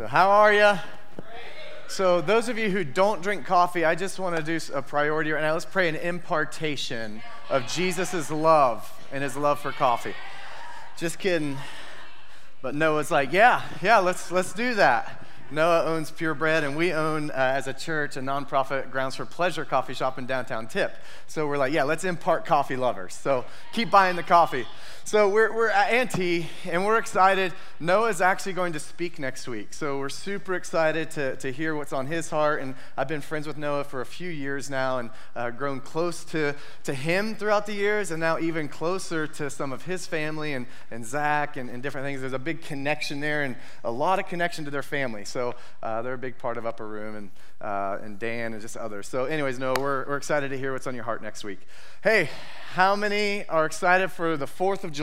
So, how are you? So, those of you who don't drink coffee, I just want to do a priority right now. Let's pray an impartation of Jesus' love and his love for coffee. Just kidding. But Noah's like, yeah, yeah, let's, let's do that. Noah owns Purebred, and we own, uh, as a church, a nonprofit Grounds for Pleasure coffee shop in downtown Tipp. So we're like, yeah, let's impart coffee lovers. So keep buying the coffee. So we're, we're at Auntie, and we're excited. Noah's actually going to speak next week. So we're super excited to, to hear what's on his heart. And I've been friends with Noah for a few years now and uh, grown close to, to him throughout the years, and now even closer to some of his family and, and Zach and, and different things. There's a big connection there and a lot of connection to their family. So uh, they're a big part of Upper Room and, uh, and Dan and just others. So, anyways, Noah, we're, we're excited to hear what's on your heart next week. Hey, how many are excited for the 4th of July?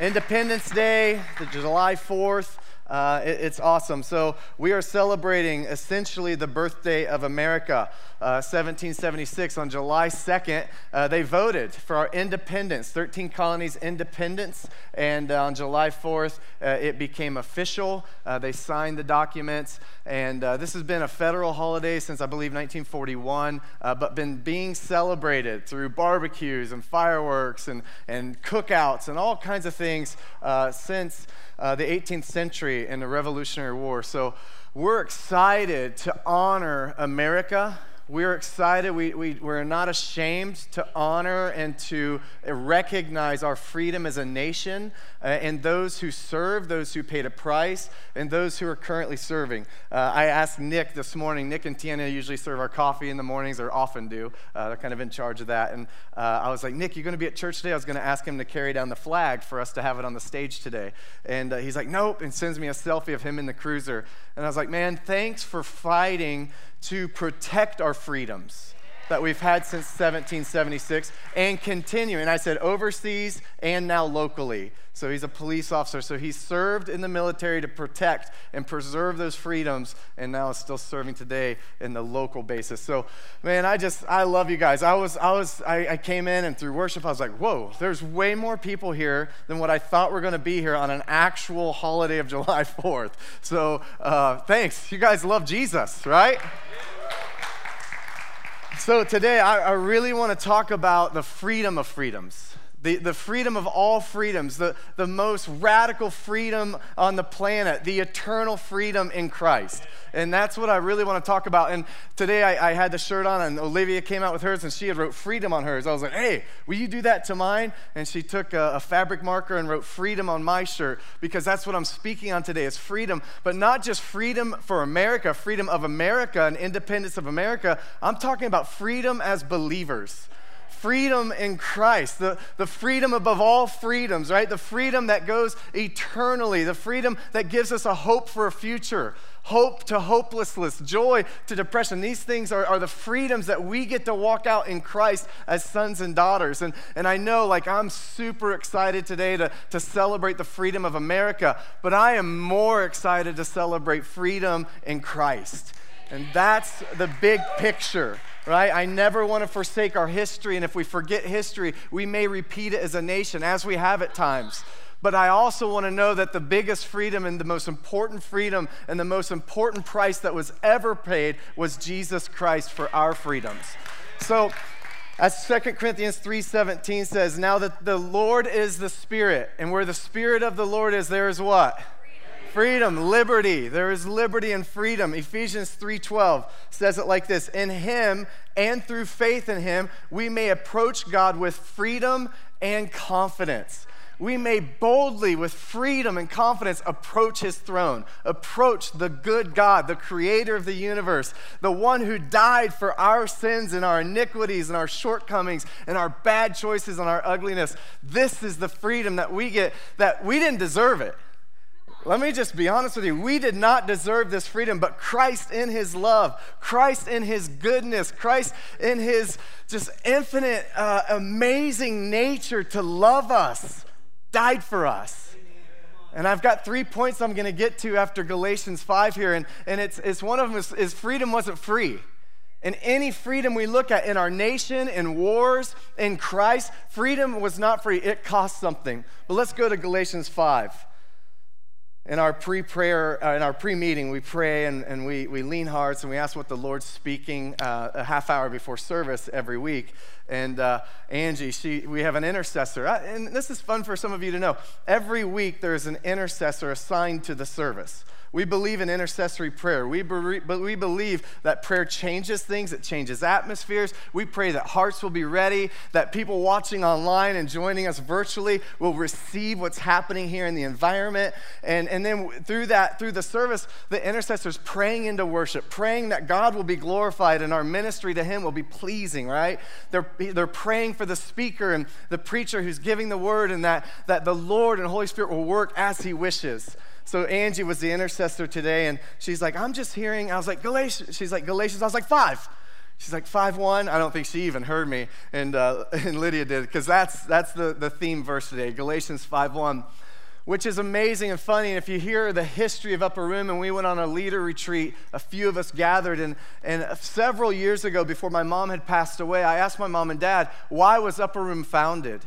Independence Day, the July 4th. Uh, it, it's awesome. So, we are celebrating essentially the birthday of America. Uh, 1776, on July 2nd, uh, they voted for our independence, 13 colonies' independence. And uh, on July 4th, uh, it became official. Uh, they signed the documents. And this has been a federal holiday since, I believe, 1941, but been being celebrated through barbecues and fireworks and, and cookouts and all kinds of things since the 18th century in the Revolutionary War. So, we're excited to honor America we're excited. We, we, we're not ashamed to honor and to recognize our freedom as a nation uh, and those who serve, those who paid a price, and those who are currently serving. Uh, I asked Nick this morning, Nick and Tiana usually serve our coffee in the mornings, or often do. Uh, they're kind of in charge of that. And uh, I was like, Nick, you're going to be at church today? I was going to ask him to carry down the flag for us to have it on the stage today. And uh, he's like, nope, and sends me a selfie of him in the cruiser. And I was like, man, thanks for fighting to protect our freedoms that we've had since 1776 and continue. And I said overseas and now locally. So he's a police officer. So he served in the military to protect and preserve those freedoms and now is still serving today in the local basis. So man, I just I love you guys. I was I was I, I came in and through worship I was like, whoa, there's way more people here than what I thought were gonna be here on an actual holiday of July 4th. So uh, thanks. You guys love Jesus, right? So, today I, I really want to talk about the freedom of freedoms the, the freedom of all freedoms, the, the most radical freedom on the planet, the eternal freedom in Christ. And that's what I really want to talk about. And today I, I, had the shirt on, and Olivia came out with hers, and she had wrote freedom on hers. I was like, hey, will you do that to mine? And she took a, a fabric marker and wrote freedom on my shirt because that's what I'm speaking on today is freedom, but not just freedom for America, freedom of America and independence of America. I'm talking about freedom as believers freedom in Christ, the, the freedom above all freedoms, right? The freedom that goes eternally, the freedom that gives us a hope for a future, hope to hopelessness, joy to depression. These things are, are the freedoms that we get to walk out in Christ as sons and daughters. And, and I know, like, I'm super excited today to, to celebrate the freedom of America, but I am more excited to celebrate freedom in Christ. And that's the big picture right? I never want to forsake our history, and if we forget history, we may repeat it as a nation, as we have at times. But I also want to know that the biggest freedom and the most important freedom and the most important price that was ever paid was Jesus Christ for our freedoms. So, as 2 Corinthians 3:17 says, now that the Lord is the Spirit, and where the Spirit of the Lord is, there is what? Freedom, liberty. There is liberty and freedom. Ephesians 3:12 says it like this: "In him and through faith in him, we may approach God with freedom and confidence." We may boldly, with freedom and confidence, approach his throne, approach the good God, the creator of the universe, the one who died for our sins and our iniquities and our shortcomings and our bad choices and our ugliness. This is the freedom that we get, that we didn't deserve it. Let me just be honest with you. We did not deserve this freedom, but Christ in his love, Christ in his goodness, Christ in his just infinite, uh, amazing nature to love us, died for us. And I've got three points I'm going to get to after Galatians 5 here. And, and it's, it's one of them is, is freedom wasn't free. And any freedom we look at in our nation, in wars, in Christ, freedom was not free. It cost something. But let's go to Galatians 5. In our pre-prayer uh, in our pre-meeting we pray and, and we, we lean hearts and we ask what the lord's speaking uh, a half hour before service every week. And uh, angie she we have an intercessor. And this is fun for some of you to know. Every week there's an intercessor assigned to the service we believe in intercessory prayer. We, be- we believe that prayer changes things, it changes atmospheres. We pray that hearts will be ready, that people watching online and joining us virtually will receive what's happening here in the environment. And, and then through that, through the service, the intercessors praying into worship, praying that God will be glorified and our ministry to Him will be pleasing, right? They're, they're praying for the speaker and the preacher who's giving the word and that, that the Lord and Holy Spirit will work as He wishes. So Angie was the intercessor today, and she's like, I'm just hearing, I was like, Galatians. She's like, Galatians. I was like, five. She's like, five one. I don't think she even heard me, and, uh, and Lydia did, because that's, that's the, the theme verse today, Galatians 5 1 which is amazing and funny. And if you hear the history of Upper Room, and we went on a leader retreat, a few of us gathered, and, and several years ago, before my mom had passed away, I asked my mom and dad, why was Upper Room founded?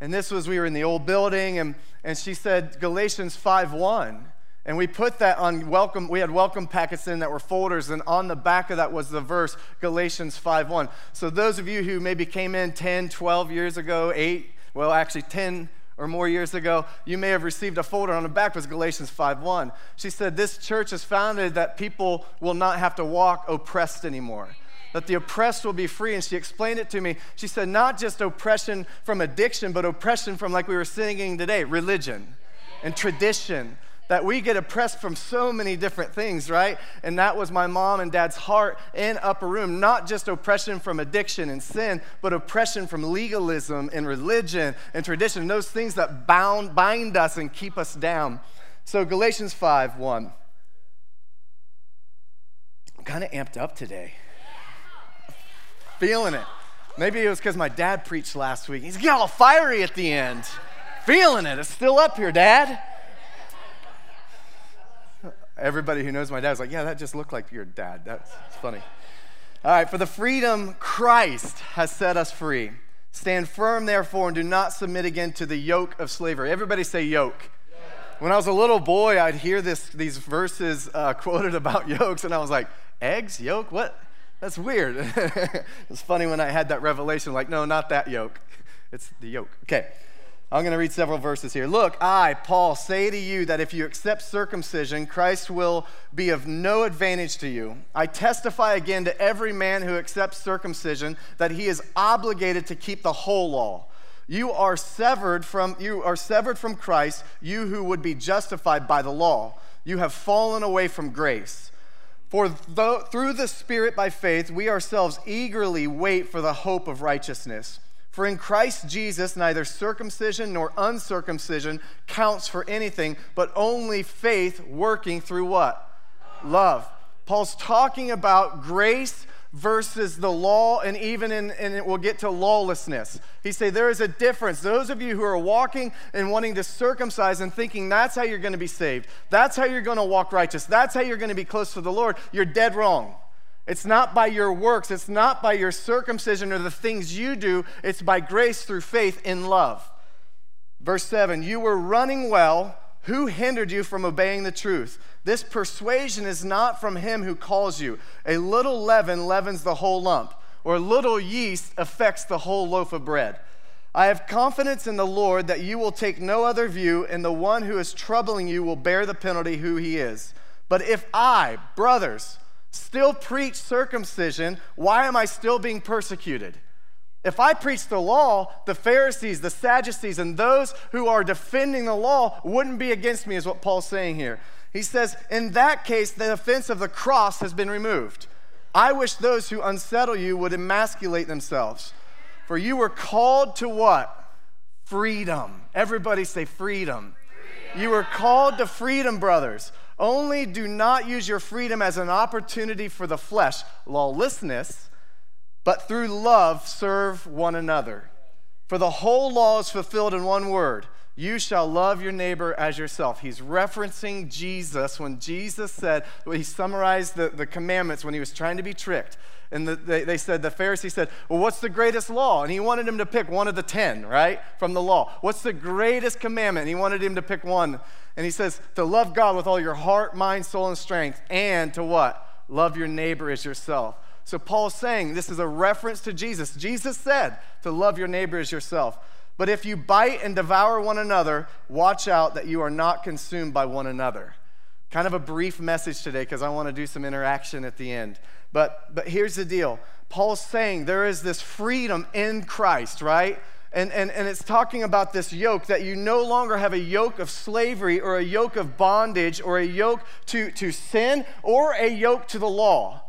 And this was, we were in the old building, and, and she said Galatians 5.1 And we put that on welcome, we had welcome packets in that were folders, and on the back of that was the verse, Galatians 5.1 So those of you who maybe came in 10, 12 years ago, 8, well, actually 10 or more years ago, you may have received a folder. On the back was Galatians 5:1. She said this church is founded that people will not have to walk oppressed anymore that the oppressed will be free. And she explained it to me. She said, not just oppression from addiction, but oppression from, like we were singing today, religion and tradition. That we get oppressed from so many different things, right? And that was my mom and dad's heart in Upper Room. Not just oppression from addiction and sin, but oppression from legalism and religion and tradition, those things that bound, bind us and keep us down. So, Galatians 5 1. I'm kind of amped up today feeling it. Maybe it was because my dad preached last week. He's getting all fiery at the end. Feeling it. It's still up here, Dad. Everybody who knows my dad is like, yeah, that just looked like your dad. That's funny. All right, for the freedom Christ has set us free. Stand firm, therefore, and do not submit again to the yoke of slavery. Everybody say yoke. When I was a little boy, I'd hear this, these verses uh, quoted about yokes, and I was like, eggs, yoke, what? That's weird. it's funny when I had that revelation, like, no, not that yoke. It's the yoke. Okay. I'm going to read several verses here. Look, I, Paul, say to you that if you accept circumcision, Christ will be of no advantage to you. I testify again to every man who accepts circumcision that he is obligated to keep the whole law. You are severed from you are severed from Christ, you who would be justified by the law. You have fallen away from grace. For though, through the Spirit by faith, we ourselves eagerly wait for the hope of righteousness. For in Christ Jesus, neither circumcision nor uncircumcision counts for anything, but only faith working through what? Love. Paul's talking about grace versus the law, and even in, and it will get to lawlessness. He say there is a difference. Those of you who are walking and wanting to circumcise and thinking that's how you're going to be saved, that's how you're going to walk righteous, that's how you're going to be close to the Lord, you're dead wrong. It's not by your works, it's not by your circumcision or the things you do, it's by grace through faith in love. Verse 7 You were running well. Who hindered you from obeying the truth? This persuasion is not from him who calls you. A little leaven leavens the whole lump, or a little yeast affects the whole loaf of bread. I have confidence in the Lord that you will take no other view, and the one who is troubling you will bear the penalty who he is. But if I, brothers, still preach circumcision, why am I still being persecuted? If I preach the law, the Pharisees, the Sadducees, and those who are defending the law wouldn't be against me, is what Paul's saying here. He says, In that case, the offense of the cross has been removed. I wish those who unsettle you would emasculate themselves. For you were called to what? Freedom. Everybody say freedom. freedom. You were called to freedom, brothers. Only do not use your freedom as an opportunity for the flesh, lawlessness but through love serve one another. For the whole law is fulfilled in one word You shall love your neighbor as yourself. He's referencing Jesus when Jesus said, well, he summarized the, the commandments when he was trying to be tricked. And the, they, they said, the Pharisee said, Well, what's the greatest law? And he wanted him to pick one of the 10, right, from the law. What's the greatest commandment? And he wanted him to pick one. And he says, To love God with all your heart, mind, soul, and strength, and to what? Love your neighbor as yourself. So Paul's saying this is a reference to Jesus. Jesus said to love your neighbor as yourself. But if you bite and devour one another, watch out that you are not consumed by one another. Kind of a brief message today because I want to do some interaction at the end. But, but here's the deal Paul's saying there is this freedom in Christ, right? And, and, and it's talking about this yoke that you no longer have a yoke of slavery or a yoke of bondage or a yoke to, to sin or a yoke to the law.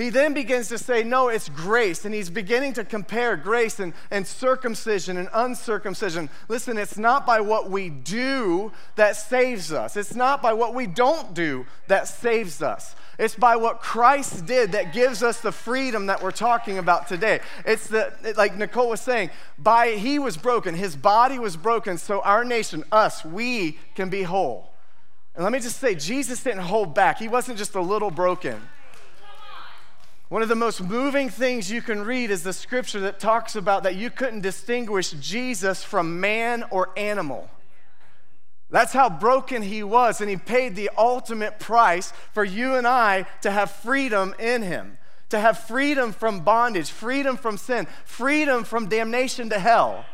He then begins to say, no, it's grace. And he's beginning to compare grace and, and circumcision and uncircumcision. Listen, it's not by what we do that saves us, it's not by what we don't do that saves us. It's by what Christ did that gives us the freedom that we're talking about today. It's the, like Nicole was saying, by he was broken, his body was broken, so our nation, us, we can be whole. And let me just say, Jesus didn't hold back. He wasn't just a little broken. One of the most moving things you can read is the scripture that talks about that you couldn't distinguish Jesus from man or animal. That's how broken he was, and he paid the ultimate price for you and I to have freedom in him, to have freedom from bondage, freedom from sin, freedom from damnation to hell.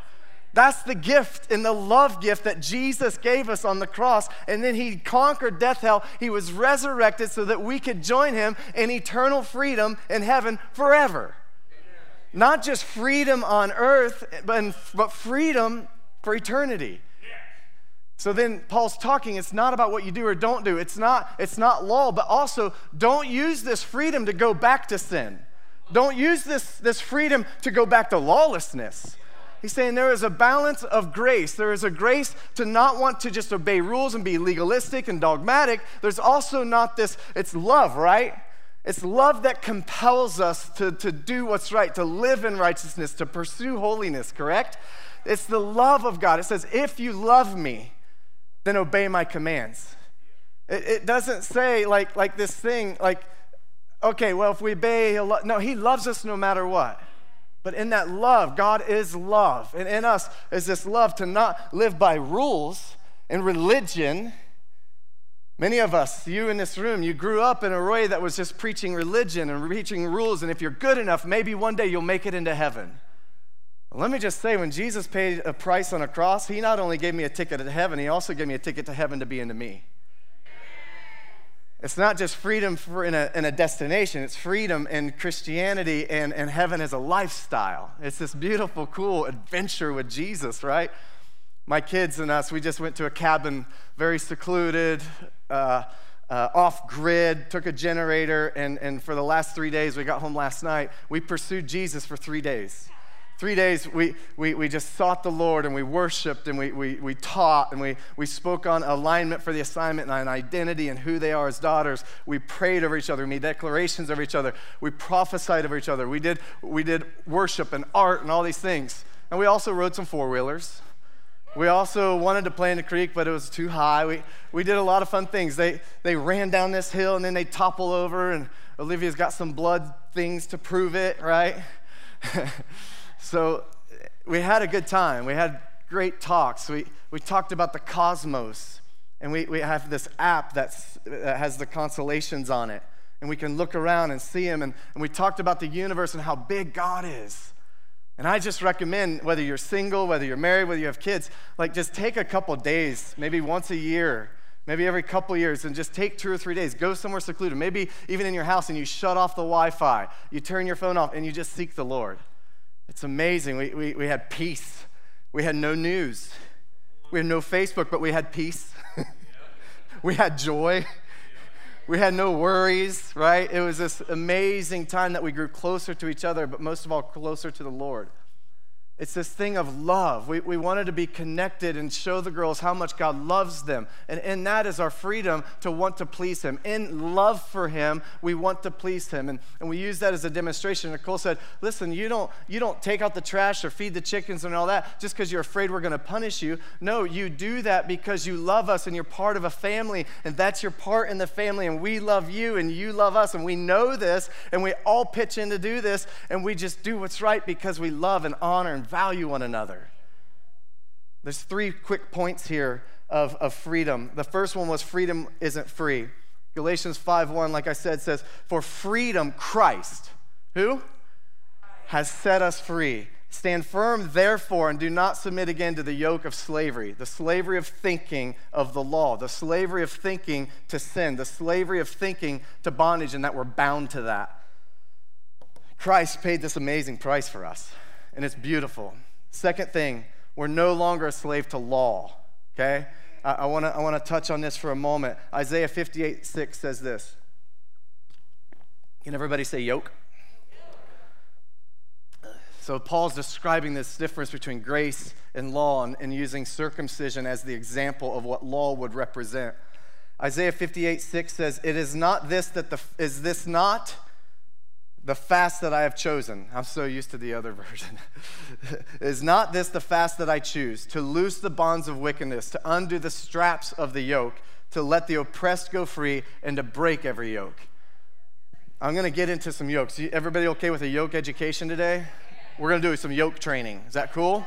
That's the gift and the love gift that Jesus gave us on the cross. And then he conquered death, hell. He was resurrected so that we could join him in eternal freedom in heaven forever. Not just freedom on earth, but but freedom for eternity. So then Paul's talking, it's not about what you do or don't do. It's not, it's not law, but also don't use this freedom to go back to sin. Don't use this, this freedom to go back to lawlessness. He's saying there is a balance of grace. There is a grace to not want to just obey rules and be legalistic and dogmatic. There's also not this, it's love, right? It's love that compels us to, to do what's right, to live in righteousness, to pursue holiness, correct? It's the love of God. It says, if you love me, then obey my commands. It, it doesn't say like, like this thing, like, okay, well, if we obey, no, he loves us no matter what. But in that love, God is love. And in us is this love to not live by rules and religion. Many of us, you in this room, you grew up in a way that was just preaching religion and preaching rules. And if you're good enough, maybe one day you'll make it into heaven. Let me just say, when Jesus paid a price on a cross, he not only gave me a ticket to heaven, he also gave me a ticket to heaven to be into me. It's not just freedom in, a, in a destination, it's freedom in Christianity and, and heaven as a lifestyle. It's this beautiful, cool adventure with Jesus, right? My kids and us, we just went to a cabin, very secluded, uh, uh, off grid, took a generator, and, and for the last three days, we got home last night, we pursued Jesus for three days. Three days, we, we, we just sought the Lord and we worshiped and we, we, we taught and we, we spoke on alignment for the assignment and identity and who they are as daughters. We prayed over each other, we made declarations over each other, we prophesied over each other, we did, we did worship and art and all these things. And we also rode some four wheelers. We also wanted to play in the creek, but it was too high. We, we did a lot of fun things. They, they ran down this hill and then they topple over, and Olivia's got some blood things to prove it, right? So we had a good time. We had great talks. We, we talked about the cosmos. And we, we have this app that's, that has the constellations on it. And we can look around and see them. And, and we talked about the universe and how big God is. And I just recommend, whether you're single, whether you're married, whether you have kids, like just take a couple days, maybe once a year, maybe every couple years, and just take two or three days. Go somewhere secluded, maybe even in your house, and you shut off the Wi Fi. You turn your phone off, and you just seek the Lord. It's amazing. We, we, we had peace. We had no news. We had no Facebook, but we had peace. we had joy. We had no worries, right? It was this amazing time that we grew closer to each other, but most of all, closer to the Lord. It's this thing of love. We, we wanted to be connected and show the girls how much God loves them. And in that is our freedom to want to please Him. In love for Him, we want to please Him. And, and we use that as a demonstration. Nicole said, Listen, you don't, you don't take out the trash or feed the chickens and all that just because you're afraid we're going to punish you. No, you do that because you love us and you're part of a family. And that's your part in the family. And we love you and you love us. And we know this. And we all pitch in to do this. And we just do what's right because we love and honor and value one another. There's three quick points here of, of freedom. The first one was freedom isn't free. Galatians 5:1, like I said, says, For freedom, Christ, who? Has set us free. Stand firm, therefore, and do not submit again to the yoke of slavery, the slavery of thinking of the law, the slavery of thinking to sin, the slavery of thinking to bondage, and that we're bound to that. Christ paid this amazing price for us and it's beautiful. Second thing, we're no longer a slave to law, okay? I, I wanna, I wanna touch on this for a moment. Isaiah 58 6 says this. Can everybody say yoke? So, Paul's describing this difference between grace and law and, and, using circumcision as the example of what law would represent. Isaiah 58 6 says, It is not this that the, is this not the fast that I have chosen. I'm so used to the other version. is not this the fast that I choose? To loose the bonds of wickedness, to undo the straps of the yoke, to let the oppressed go free, and to break every yoke. I'm going to get into some yokes. Everybody okay with a yoke education today? We're going to do some yoke training. Is that cool?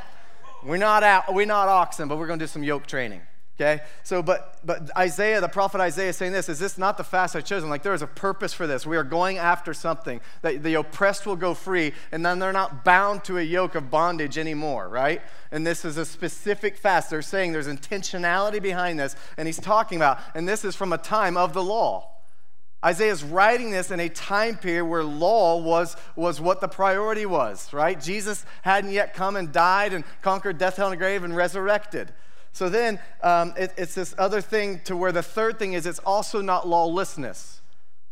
We're not out, we're not oxen, but we're going to do some yoke training. Okay? So, but but Isaiah, the prophet Isaiah is saying this, is this not the fast I've chosen? Like there is a purpose for this. We are going after something. That the oppressed will go free, and then they're not bound to a yoke of bondage anymore, right? And this is a specific fast. They're saying there's intentionality behind this, and he's talking about, and this is from a time of the law. Isaiah is writing this in a time period where law was, was what the priority was, right? Jesus hadn't yet come and died and conquered death, hell, and the grave and resurrected. So then um, it, it's this other thing to where the third thing is it's also not lawlessness.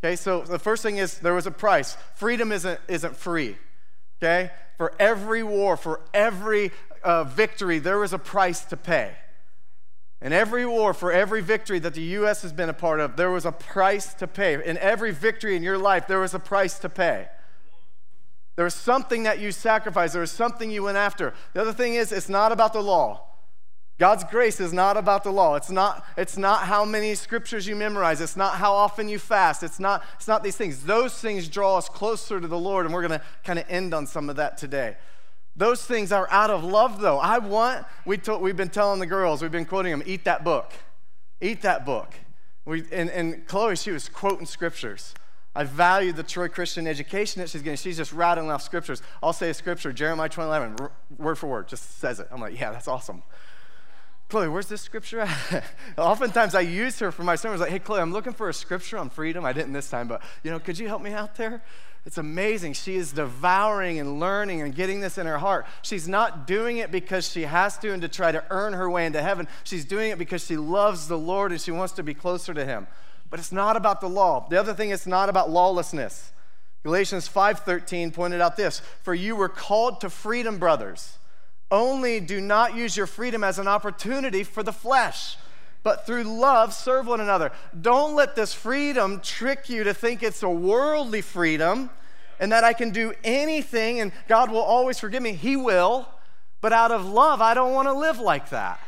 Okay, so the first thing is there was a price. Freedom isn't, isn't free. Okay, for every war, for every uh, victory, there was a price to pay. In every war, for every victory that the U.S. has been a part of, there was a price to pay. In every victory in your life, there was a price to pay. There was something that you sacrificed, there was something you went after. The other thing is, it's not about the law. God's grace is not about the law. It's not, it's not how many scriptures you memorize. It's not how often you fast. It's not, it's not these things. Those things draw us closer to the Lord, and we're going to kind of end on some of that today. Those things are out of love, though. I want, we told, we've been telling the girls, we've been quoting them, eat that book. Eat that book. We, and, and Chloe, she was quoting scriptures. I value the Troy Christian education that she's getting. She's just rattling off scriptures. I'll say a scripture, Jeremiah 20, word for word, just says it. I'm like, yeah, that's awesome. Chloe, where's this scripture at? Oftentimes I use her for my sermons, like, hey, Chloe, I'm looking for a scripture on freedom. I didn't this time, but, you know, could you help me out there? It's amazing. She is devouring and learning and getting this in her heart. She's not doing it because she has to and to try to earn her way into heaven. She's doing it because she loves the Lord and she wants to be closer to Him. But it's not about the law. The other thing, it's not about lawlessness. Galatians 5:13 pointed out this, "For you were called to freedom, brothers." Only do not use your freedom as an opportunity for the flesh, but through love serve one another. Don't let this freedom trick you to think it's a worldly freedom and that I can do anything and God will always forgive me. He will. But out of love, I don't want to live like that.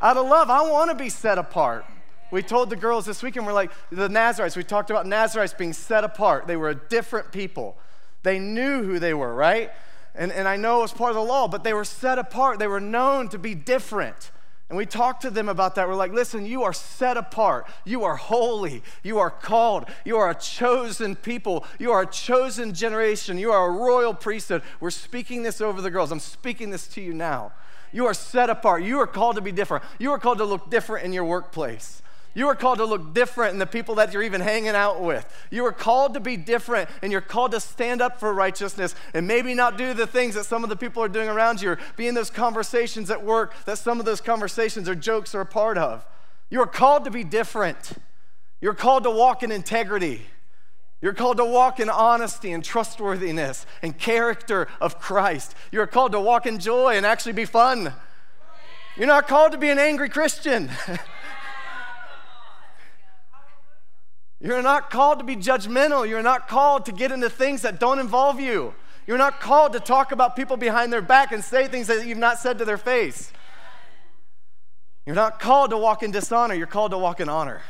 Out of love, I want to be set apart. We told the girls this weekend, we're like, the Nazarites, we talked about Nazarites being set apart. They were a different people. They knew who they were, right? And, and I know it was part of the law, but they were set apart. They were known to be different. And we talked to them about that. We're like, listen, you are set apart. You are holy. You are called. You are a chosen people. You are a chosen generation. You are a royal priesthood. We're speaking this over the girls. I'm speaking this to you now. You are set apart. You are called to be different. You are called to look different in your workplace. You are called to look different in the people that you're even hanging out with. You are called to be different and you're called to stand up for righteousness and maybe not do the things that some of the people are doing around you or be in those conversations at work that some of those conversations or jokes are a part of. You are called to be different. You're called to walk in integrity. You're called to walk in honesty and trustworthiness and character of Christ. You're called to walk in joy and actually be fun. You're not called to be an angry Christian. You're not called to be judgmental. You're not called to get into things that don't involve you. You're not called to talk about people behind their back and say things that you've not said to their face. You're not called to walk in dishonor. You're called to walk in honor.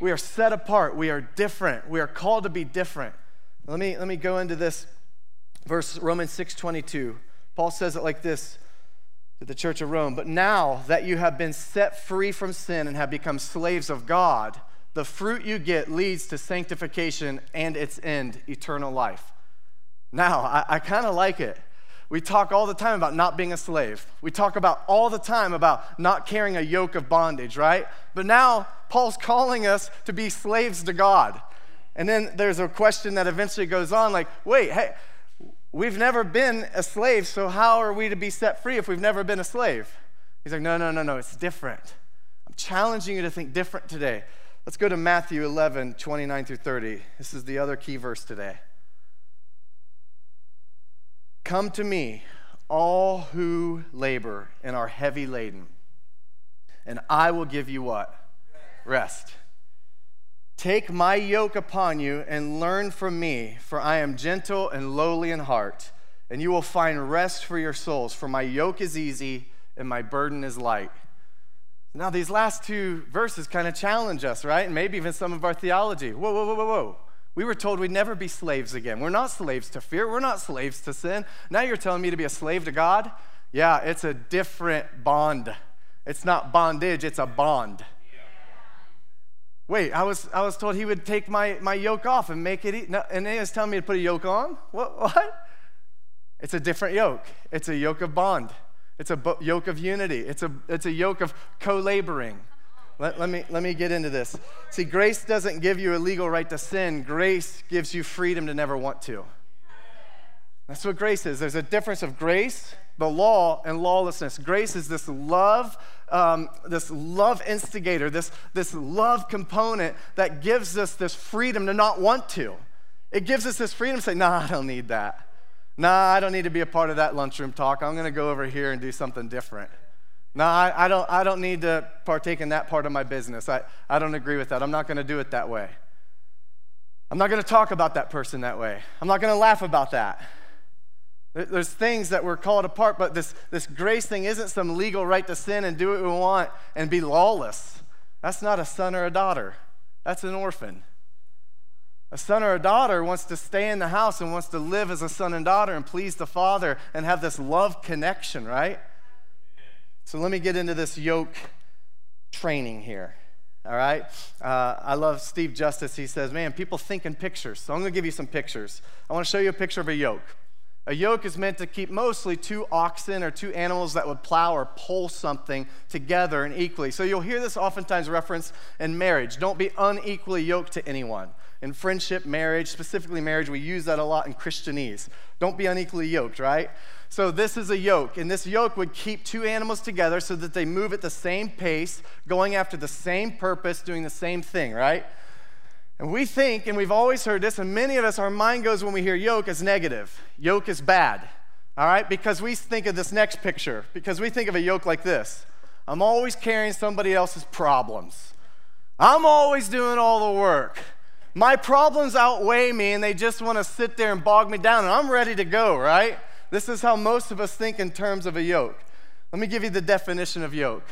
We are set apart. We are different. We are called to be different. Let me, let me go into this verse, Romans 6 22. Paul says it like this to the church of Rome. But now that you have been set free from sin and have become slaves of God, the fruit you get leads to sanctification and its end, eternal life. Now, I, I kind of like it. We talk all the time about not being a slave. We talk about all the time about not carrying a yoke of bondage, right? But now Paul's calling us to be slaves to God. And then there's a question that eventually goes on like, wait, hey, we've never been a slave, so how are we to be set free if we've never been a slave? He's like, no, no, no, no, it's different. I'm challenging you to think different today. Let's go to Matthew 11, 29 through 30. This is the other key verse today. Come to me, all who labor and are heavy laden, and I will give you what? Rest. Take my yoke upon you and learn from me, for I am gentle and lowly in heart, and you will find rest for your souls. For my yoke is easy and my burden is light. Now, these last two verses kind of challenge us, right? And maybe even some of our theology. Whoa, whoa, whoa, whoa, whoa. We were told we'd never be slaves again. We're not slaves to fear. We're not slaves to sin. Now you're telling me to be a slave to God? Yeah, it's a different bond. It's not bondage, it's a bond. Wait, I was, I was told he would take my, my yoke off and make it, eat. no, and he was telling me to put a yoke on? What? what? It's a different yoke. It's a yoke of bond. It's a yoke of unity. It's a, it's a yoke of co laboring. Let, let, me, let me get into this. See, grace doesn't give you a legal right to sin, grace gives you freedom to never want to. That's what grace is. There's a difference of grace, the law, and lawlessness. Grace is this love, um, this love instigator, this, this love component that gives us this freedom to not want to. It gives us this freedom to say, nah, I don't need that. Nah, I don't need to be a part of that lunchroom talk. I'm going to go over here and do something different. No, I, I, don't, I don't need to partake in that part of my business. I, I don't agree with that. I'm not going to do it that way. I'm not going to talk about that person that way. I'm not going to laugh about that. There's things that we're called apart, but this, this grace thing isn't some legal right to sin and do what we want and be lawless. That's not a son or a daughter, that's an orphan. A son or a daughter wants to stay in the house and wants to live as a son and daughter and please the father and have this love connection, right? So let me get into this yoke training here. All right? Uh, I love Steve Justice. He says, Man, people think in pictures. So I'm going to give you some pictures. I want to show you a picture of a yoke. A yoke is meant to keep mostly two oxen or two animals that would plow or pull something together and equally. So you'll hear this oftentimes referenced in marriage. Don't be unequally yoked to anyone. In friendship, marriage, specifically marriage, we use that a lot in Christianese. Don't be unequally yoked, right? So this is a yoke, and this yoke would keep two animals together so that they move at the same pace, going after the same purpose, doing the same thing, right? And we think, and we've always heard this, and many of us, our mind goes when we hear yoke as negative. Yoke is bad, all right? Because we think of this next picture, because we think of a yoke like this I'm always carrying somebody else's problems, I'm always doing all the work. My problems outweigh me, and they just want to sit there and bog me down, and I'm ready to go, right? This is how most of us think in terms of a yoke. Let me give you the definition of yoke.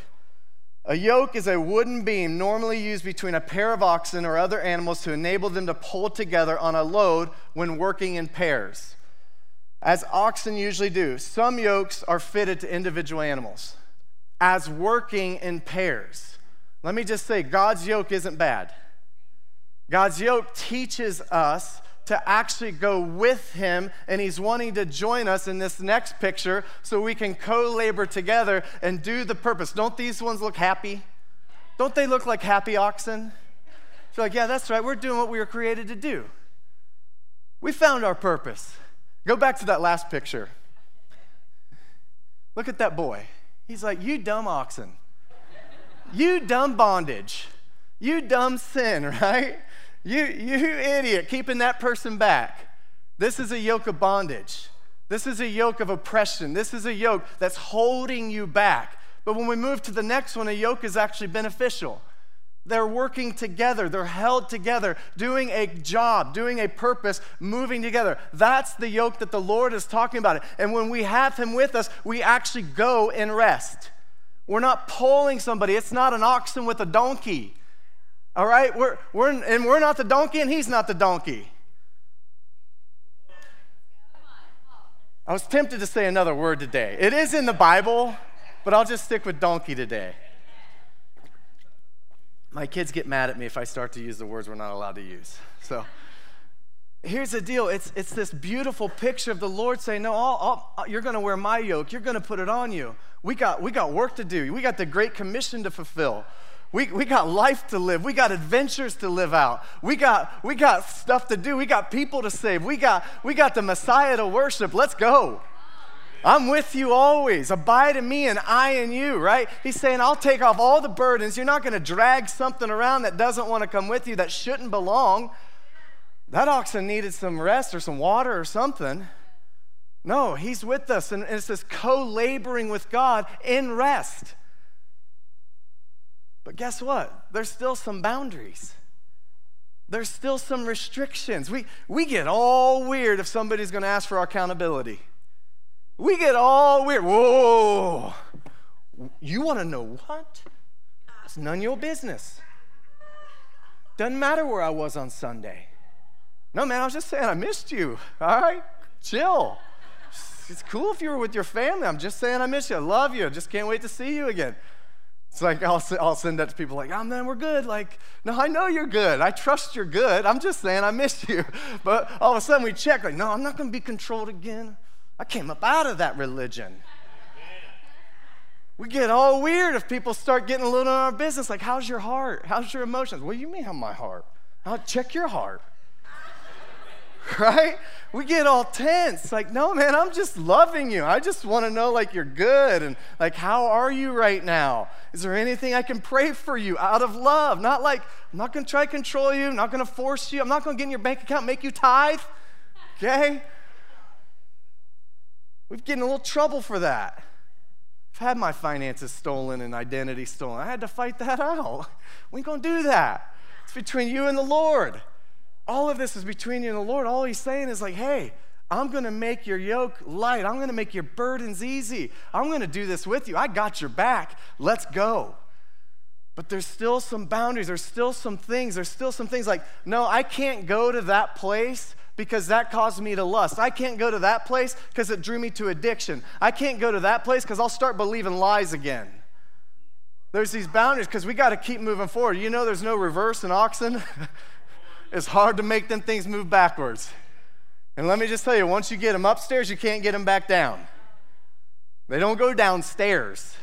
A yoke is a wooden beam normally used between a pair of oxen or other animals to enable them to pull together on a load when working in pairs. As oxen usually do, some yokes are fitted to individual animals as working in pairs. Let me just say, God's yoke isn't bad. God's yoke teaches us to actually go with him, and he's wanting to join us in this next picture so we can co labor together and do the purpose. Don't these ones look happy? Don't they look like happy oxen? You're like, yeah, that's right. We're doing what we were created to do. We found our purpose. Go back to that last picture. Look at that boy. He's like, You dumb oxen. You dumb bondage. You dumb sin, right? You, you idiot, keeping that person back. This is a yoke of bondage. This is a yoke of oppression. This is a yoke that's holding you back. But when we move to the next one, a yoke is actually beneficial. They're working together, they're held together, doing a job, doing a purpose, moving together. That's the yoke that the Lord is talking about. And when we have Him with us, we actually go and rest. We're not pulling somebody, it's not an oxen with a donkey. All right? We're, we're, and we're not the donkey, and He's not the donkey. I was tempted to say another word today. It is in the Bible, but I'll just stick with donkey today. My kids get mad at me if I start to use the words we're not allowed to use. So here's the deal it's, it's this beautiful picture of the Lord saying, No, I'll, I'll, you're going to wear my yoke, you're going to put it on you. We got, we got work to do, we got the Great Commission to fulfill. We, we got life to live. We got adventures to live out. We got, we got stuff to do. We got people to save. We got, we got the Messiah to worship. Let's go. I'm with you always. Abide in me and I in you, right? He's saying, I'll take off all the burdens. You're not going to drag something around that doesn't want to come with you, that shouldn't belong. That oxen needed some rest or some water or something. No, he's with us. And it's this co laboring with God in rest. But guess what? There's still some boundaries. There's still some restrictions. We, we get all weird if somebody's going to ask for our accountability. We get all weird. Whoa. You want to know what? It's none of your business. Doesn't matter where I was on Sunday. No, man, I was just saying I missed you. All right? Chill. It's cool if you were with your family. I'm just saying I miss you. I love you. Just can't wait to see you again. It's like I'll, I'll send that to people like, oh man, we're good. Like, no, I know you're good. I trust you're good. I'm just saying I miss you. But all of a sudden we check, like, no, I'm not going to be controlled again. I came up out of that religion. We get all weird if people start getting a little in our business. Like, how's your heart? How's your emotions? What do you mean, how my heart? I'll check your heart. right? We get all tense. Like, no, man, I'm just loving you. I just want to know, like, you're good. And, like, how are you right now? Is there anything I can pray for you out of love? Not like, I'm not going to try to control you. I'm not going to force you. I'm not going to get in your bank account make you tithe. Okay? We've getting a little trouble for that. I've had my finances stolen and identity stolen. I had to fight that out. We ain't gonna do that. It's between you and the Lord. All of this is between you and the Lord. All he's saying is like, hey, I'm gonna make your yoke light. I'm gonna make your burdens easy. I'm gonna do this with you. I got your back. Let's go. But there's still some boundaries. There's still some things. There's still some things like, no, I can't go to that place because that caused me to lust. I can't go to that place because it drew me to addiction. I can't go to that place because I'll start believing lies again. There's these boundaries because we got to keep moving forward. You know, there's no reverse in oxen. it's hard to make them things move backwards. And let me just tell you, once you get them upstairs, you can't get them back down. They don't go downstairs.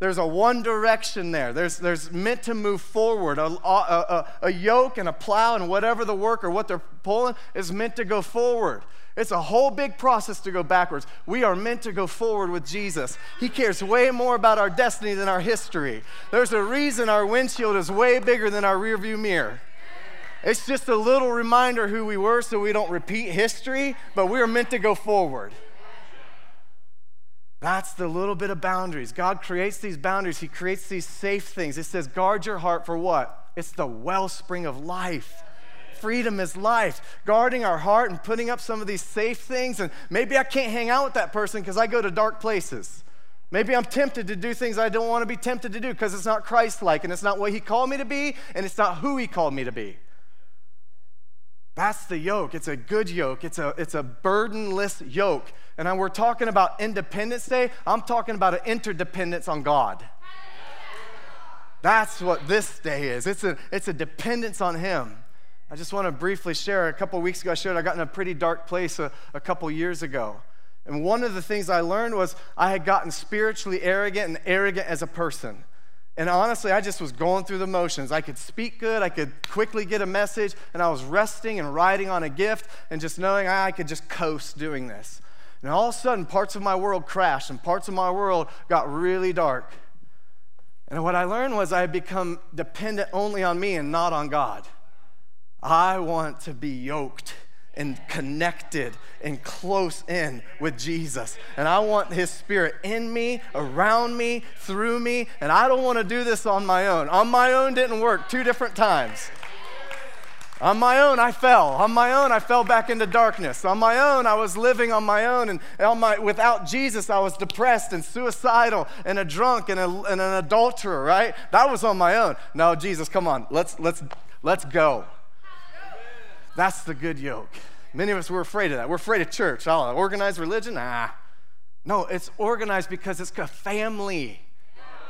There's a one direction there. There's, there's meant to move forward. A, a, a, a, yoke and a plow and whatever the work or what they're pulling is meant to go forward. It's a whole big process to go backwards. We are meant to go forward with Jesus. He cares way more about our destiny than our history. There's a reason our windshield is way bigger than our rearview mirror. It's just a little reminder who we were so we don't repeat history, but we are meant to go forward. That's the little bit of boundaries. God creates these boundaries, He creates these safe things. It says, guard your heart for what? It's the wellspring of life. Freedom is life. Guarding our heart and putting up some of these safe things. And maybe I can't hang out with that person because I go to dark places. Maybe I'm tempted to do things I don't want to be tempted to do because it's not Christ like and it's not what He called me to be and it's not who He called me to be. That's the yoke. It's a good yoke. It's a, it's a burdenless yoke. And we're talking about Independence Day. I'm talking about an interdependence on God. That's what this day is. It's a, it's a dependence on Him. I just want to briefly share. A couple weeks ago, I shared I got in a pretty dark place a, a couple years ago. And one of the things I learned was I had gotten spiritually arrogant and arrogant as a person. And honestly, I just was going through the motions. I could speak good, I could quickly get a message, and I was resting and riding on a gift and just knowing I could just coast doing this. And all of a sudden, parts of my world crashed and parts of my world got really dark. And what I learned was I had become dependent only on me and not on God. I want to be yoked and connected and close in with Jesus. And I want His Spirit in me, around me, through me. And I don't want to do this on my own. On my own didn't work two different times. On my own, I fell. On my own, I fell back into darkness. On my own, I was living on my own. And on my, without Jesus, I was depressed and suicidal and a drunk and, a, and an adulterer, right? That was on my own. No, Jesus, come on. Let's, let's, let's go. That's the good yoke. Many of us were afraid of that. We're afraid of church. Oh, organized religion? Ah. No, it's organized because it's a family.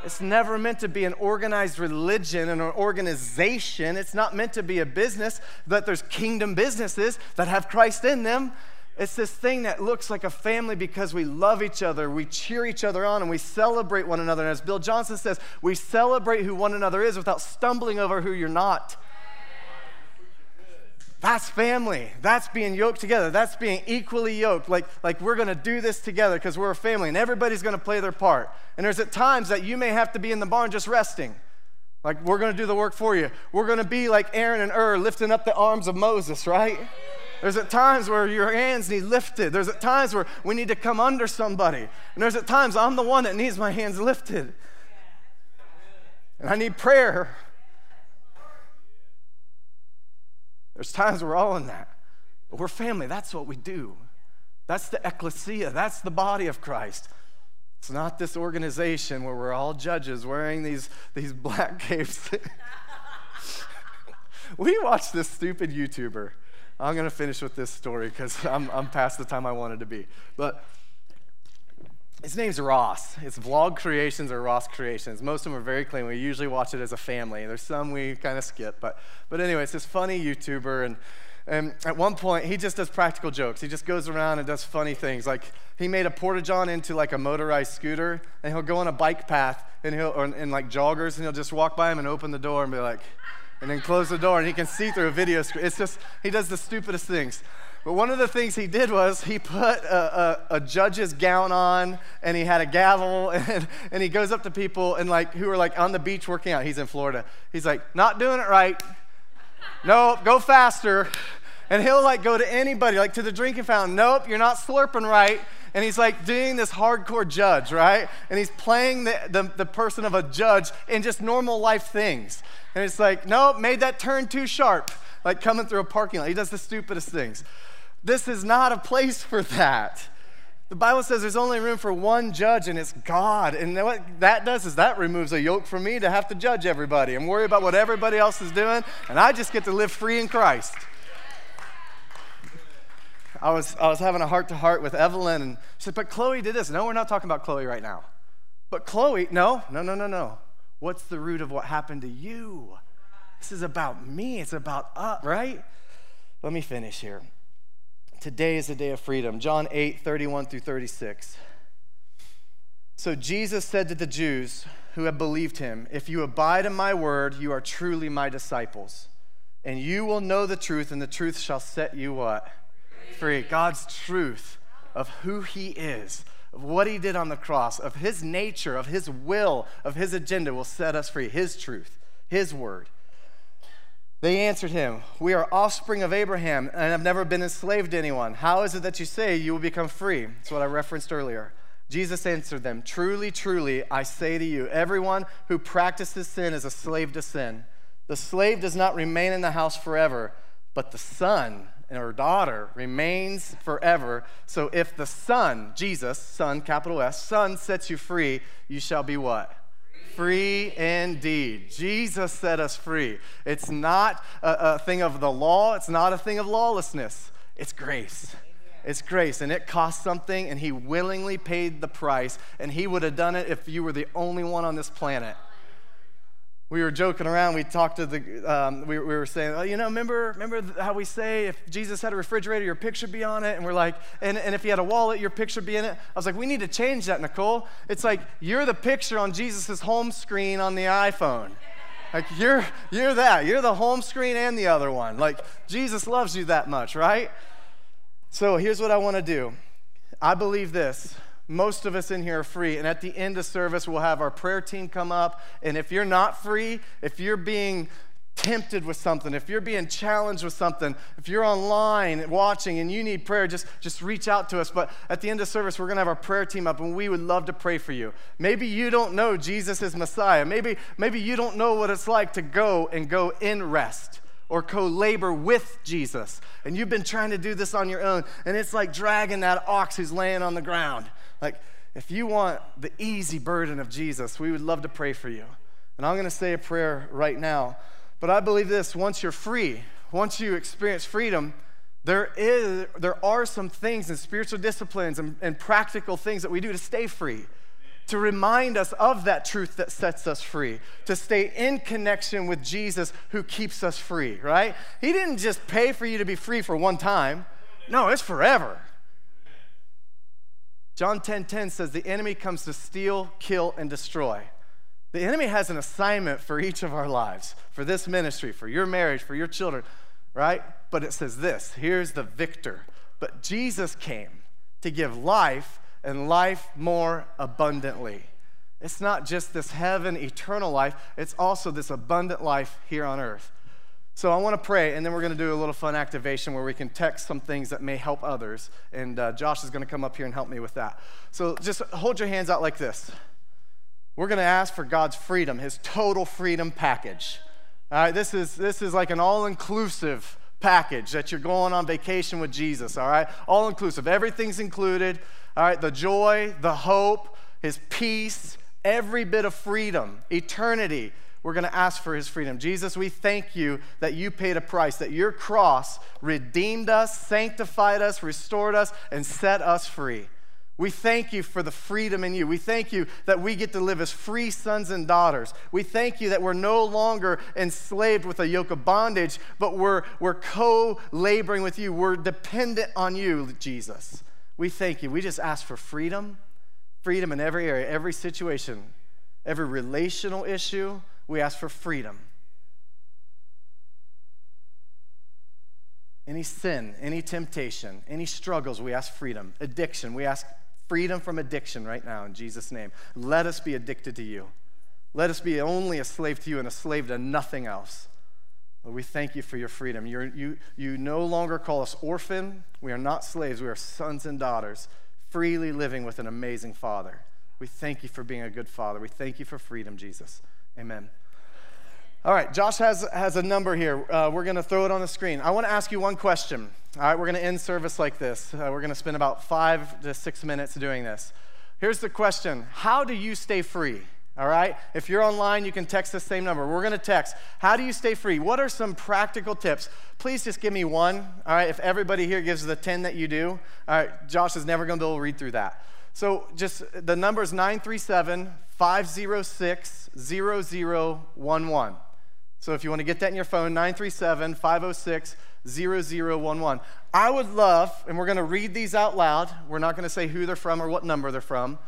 It's never meant to be an organized religion and an organization. It's not meant to be a business, that there's kingdom businesses that have Christ in them. It's this thing that looks like a family because we love each other, we cheer each other on, and we celebrate one another. And as Bill Johnson says, we celebrate who one another is without stumbling over who you're not. That's family. That's being yoked together. That's being equally yoked. Like, like we're going to do this together because we're a family and everybody's going to play their part. And there's at times that you may have to be in the barn just resting. Like, we're going to do the work for you. We're going to be like Aaron and Hur lifting up the arms of Moses, right? There's at times where your hands need lifted. There's at times where we need to come under somebody. And there's at times I'm the one that needs my hands lifted. And I need prayer. There's times we're all in that. But we're family. That's what we do. That's the ecclesia. That's the body of Christ. It's not this organization where we're all judges wearing these, these black capes. we watched this stupid YouTuber. I'm going to finish with this story because I'm, I'm past the time I wanted to be. But his name's Ross. It's Vlog Creations or Ross Creations. Most of them are very clean. We usually watch it as a family. There's some we kind of skip, but but anyway, it's this funny YouTuber, and and at one point he just does practical jokes. He just goes around and does funny things. Like he made a porta john into like a motorized scooter, and he'll go on a bike path, and he'll or in like joggers, and he'll just walk by him and open the door and be like, and then close the door, and he can see through a video screen. It's just he does the stupidest things. But one of the things he did was he put a, a, a, judge's gown on and he had a gavel and, and he goes up to people and like who are like on the beach working out. He's in Florida. He's like, not doing it right. Nope, go faster. And he'll like go to anybody, like to the drinking fountain. Nope, you're not slurping right. And he's like doing this hardcore judge, right? And he's playing the, the, the person of a judge in just normal life things. And it's like, nope, made that turn too sharp, like coming through a parking lot. He does the stupidest things. This is not a place for that. The Bible says there's only room for one judge, and it's God. And what that does is that removes a yoke from me to have to judge everybody and worry about what everybody else is doing, and I just get to live free in Christ. I was, I was having a heart to heart with Evelyn, and she said, But Chloe did this. No, we're not talking about Chloe right now. But Chloe, no, no, no, no, no. What's the root of what happened to you? This is about me. It's about us, right? Let me finish here. Today is a day of freedom. John 8, 31 through 36. So Jesus said to the Jews who had believed him, If you abide in my word, you are truly my disciples. And you will know the truth, and the truth shall set you what? Free. God's truth of who he is, of what he did on the cross, of his nature, of his will, of his agenda will set us free. His truth, his word. They answered him, We are offspring of Abraham and have never been enslaved to anyone. How is it that you say you will become free? That's what I referenced earlier. Jesus answered them, Truly, truly, I say to you, everyone who practices sin is a slave to sin. The slave does not remain in the house forever, but the son or daughter remains forever. So if the son, Jesus, son, capital S, son sets you free, you shall be what? free indeed. Jesus set us free. It's not a, a, thing of the law, it's not a thing of lawlessness. It's grace. It's grace, and it cost something, and He willingly paid the price, and He would have done it if you were the only one on this planet we were joking around. We talked to the, um, we, we, were saying, oh, you know, remember, remember how we say if Jesus had a refrigerator, your picture be on it? And we're like, and, and if he had a wallet, your picture be in it? I was like, we need to change that, Nicole. It's like you're the picture on Jesus' home screen on the iPhone. Like you're, you're that. You're the home screen and the other one. Like Jesus loves you that much, right? So here's what I want to do. I believe this most of us in here are free. And at the end of service, we'll have our prayer team come up. And if you're not free, if you're being tempted with something, if you're being challenged with something, if you're online watching and you need prayer, just, just reach out to us. But at the end of service, we're going to have our prayer team up and we would love to pray for you. Maybe you don't know Jesus is Messiah. Maybe, maybe you don't know what it's like to go and go in rest or co labor with Jesus. And you've been trying to do this on your own, and it's like dragging that ox who's laying on the ground. Like, if you want the easy burden of Jesus, we would love to pray for you. And I'm going to say a prayer right now. But I believe this once you're free, once you experience freedom, there, is, there are some things and spiritual disciplines and, and practical things that we do to stay free to remind us of that truth that sets us free, to stay in connection with Jesus who keeps us free, right? He didn't just pay for you to be free for one time. No, it's forever. John 10:10 10, 10 says the enemy comes to steal, kill and destroy. The enemy has an assignment for each of our lives, for this ministry, for your marriage, for your children, right? But it says this, here's the victor. But Jesus came to give life and life more abundantly. It's not just this heaven, eternal life, it's also this abundant life here on earth. So I want to pray, and then we're going to do a little fun activation where we can text some things that may help others. And uh, Josh is going to come up here and help me with that. So just hold your hands out like this. We're going to ask for God's freedom, His total freedom package. All right, this is, this is like an all inclusive package that you're going on vacation with Jesus, all right? All inclusive. Everything's included. All right, the joy, the hope, his peace, every bit of freedom, eternity. We're going to ask for his freedom. Jesus, we thank you that you paid a price, that your cross redeemed us, sanctified us, restored us, and set us free. We thank you for the freedom in you. We thank you that we get to live as free sons and daughters. We thank you that we're no longer enslaved with a yoke of bondage, but we're, we're co laboring with you. We're dependent on you, Jesus. We thank you. We just ask for freedom, freedom in every area, every situation, every relational issue. We ask for freedom. Any sin, any temptation, any struggles, we ask freedom. Addiction, we ask freedom from addiction right now in Jesus' name. Let us be addicted to you. Let us be only a slave to you and a slave to nothing else. Lord, we thank you for your freedom. You're, you, you no longer call us orphan. We are not slaves. We are sons and daughters, freely living with an amazing Father. We thank you for being a good Father. We thank you for freedom, Jesus. Amen. All right, Josh has, has a number here. Uh, we're going to throw it on the screen. I want to ask you one question. All right, we're going to end service like this. Uh, we're going to spend about five to six minutes doing this. Here's the question How do you stay free? All right? If you're online, you can text the same number. We're going to text. How do you stay free? What are some practical tips? Please just give me one. All right? If everybody here gives the 10 that you do, all right, Josh is never going to be able to read through that. So just the number is 937 506 0011. So if you want to get that in your phone, 937 506 0011. I would love, and we're going to read these out loud. We're not going to say who they're from or what number they're from.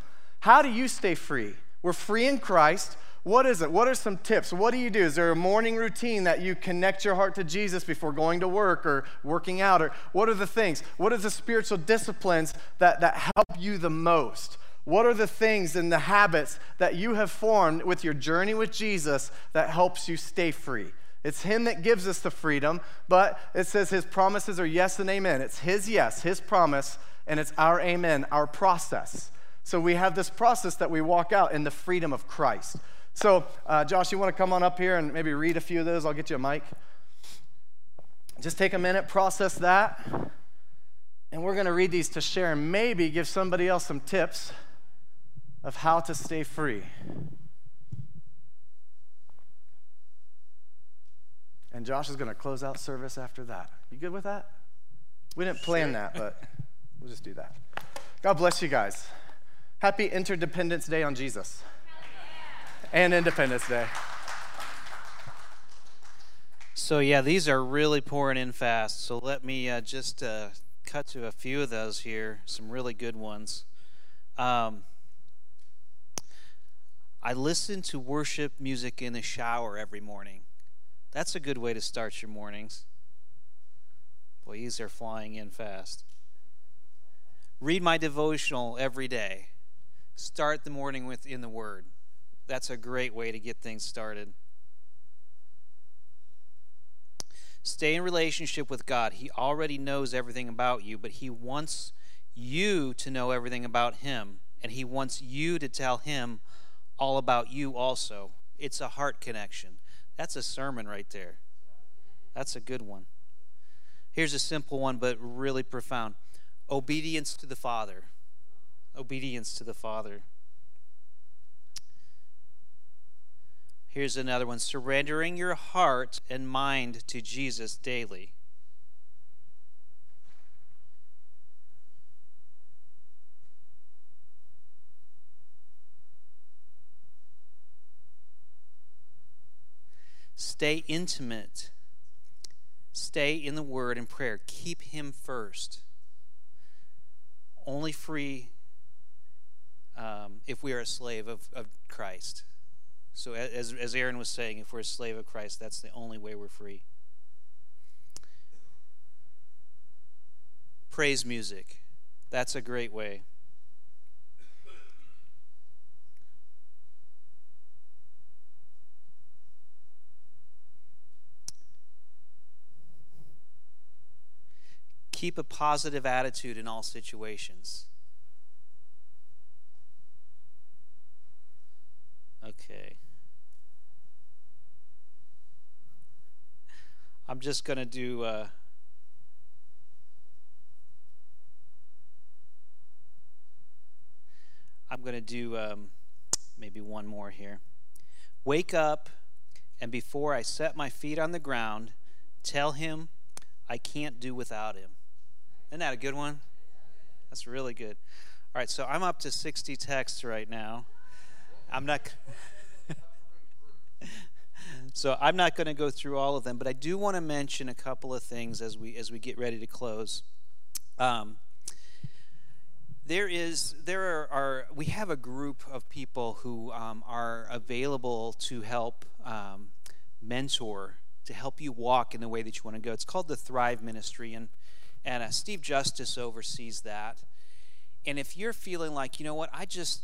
How do you stay free? We're free in Christ. What is it? What are some tips? What do you do? Is there a morning routine that you connect your heart to Jesus before going to work or working out? Or what are the things? What are the spiritual disciplines that, that help you the most? What are the things and the habits that you have formed with your journey with Jesus that helps you stay free? It's Him that gives us the freedom, but it says His promises are yes and amen. It's His yes, His promise, and it's our amen, our process. So we have this process that we walk out in the freedom of Christ. So, uh, Josh, you want to come on up here and maybe read a few of those? I'll get you a mic. Just take a minute, process that. And we're going to read these to share and maybe give somebody else some tips of how to stay free. And Josh is going to close out service after that. You good with that? We didn't plan that, but we'll just do that. God bless you guys. Happy Interdependence Day on Jesus and Independence Day. So, yeah, these are really pouring in fast. So, let me uh, just uh, cut to a few of those here, some really good ones. Um, I listen to worship music in the shower every morning. That's a good way to start your mornings. Boy, these are flying in fast. Read my devotional every day. Start the morning with in the Word. That's a great way to get things started. Stay in relationship with God. He already knows everything about you, but He wants you to know everything about Him, and He wants you to tell Him all about you also. It's a heart connection. That's a sermon right there. That's a good one. Here's a simple one, but really profound obedience to the Father. Obedience to the Father. Here's another one surrendering your heart and mind to Jesus daily. Stay intimate. Stay in the Word and prayer. Keep Him first. Only free um, if we are a slave of, of Christ. So, as, as Aaron was saying, if we're a slave of Christ, that's the only way we're free. Praise music. That's a great way. Keep a positive attitude in all situations. Okay. I'm just going to do. Uh, I'm going to do um, maybe one more here. Wake up, and before I set my feet on the ground, tell him I can't do without him. Isn't that a good one? That's really good. All right, so I'm up to 60 texts right now. I'm not. So I'm not going to go through all of them, but I do want to mention a couple of things as we as we get ready to close. Um, there is there are, are, we have a group of people who um, are available to help um, mentor to help you walk in the way that you want to go. It's called the Thrive Ministry, and and uh, Steve Justice oversees that. And if you're feeling like you know what, I just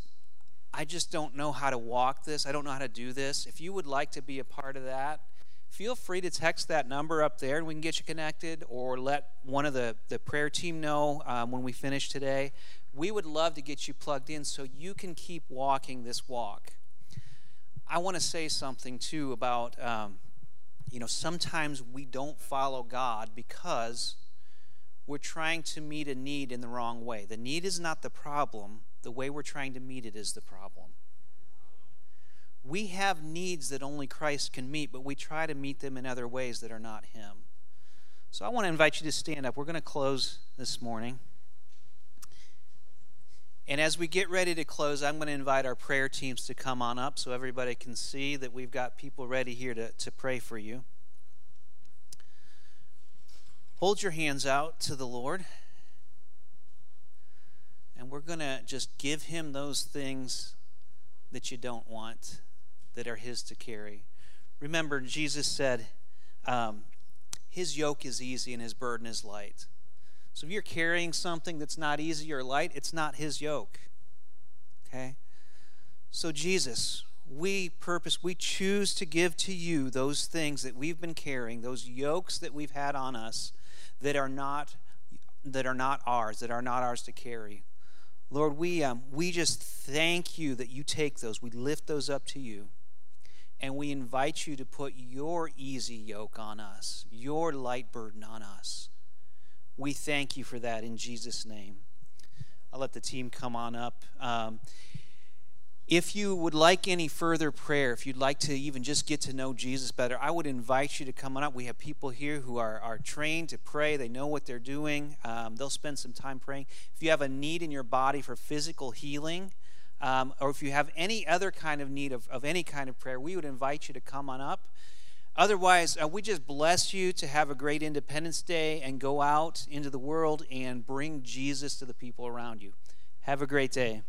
I just don't know how to walk this. I don't know how to do this. If you would like to be a part of that, feel free to text that number up there and we can get you connected or let one of the, the prayer team know um, when we finish today. We would love to get you plugged in so you can keep walking this walk. I want to say something too about, um, you know, sometimes we don't follow God because we're trying to meet a need in the wrong way. The need is not the problem the way we're trying to meet it is the problem. We have needs that only Christ can meet, but we try to meet them in other ways that are not Him. So I want to invite you to stand up. We're going to close this morning. And as we get ready to close, I'm going to invite our prayer teams to come on up so everybody can see that we've got people ready here to, to pray for you. Hold your hands out to the Lord and we're going to just give him those things that you don't want that are his to carry. Remember, Jesus said, um, His yoke is easy and his burden is light. So if you're carrying something that's not easy or light, it's not his yoke. Okay? So, Jesus, we purpose, we choose to give to you those things that we've been carrying, those yokes that we've had on us that are not that are not ours, that are not ours to carry. Lord, we, um, we just thank you that you take those. We lift those up to you. And we invite you to put your easy yoke on us, your light burden on us. We thank you for that in Jesus' name. I'll let the team come on up. Um, if you would like any further prayer, if you'd like to even just get to know Jesus better, I would invite you to come on up. We have people here who are, are trained to pray, they know what they're doing. Um, they'll spend some time praying. If you have a need in your body for physical healing, um, or if you have any other kind of need of, of any kind of prayer, we would invite you to come on up. Otherwise, uh, we just bless you to have a great Independence Day and go out into the world and bring Jesus to the people around you. Have a great day.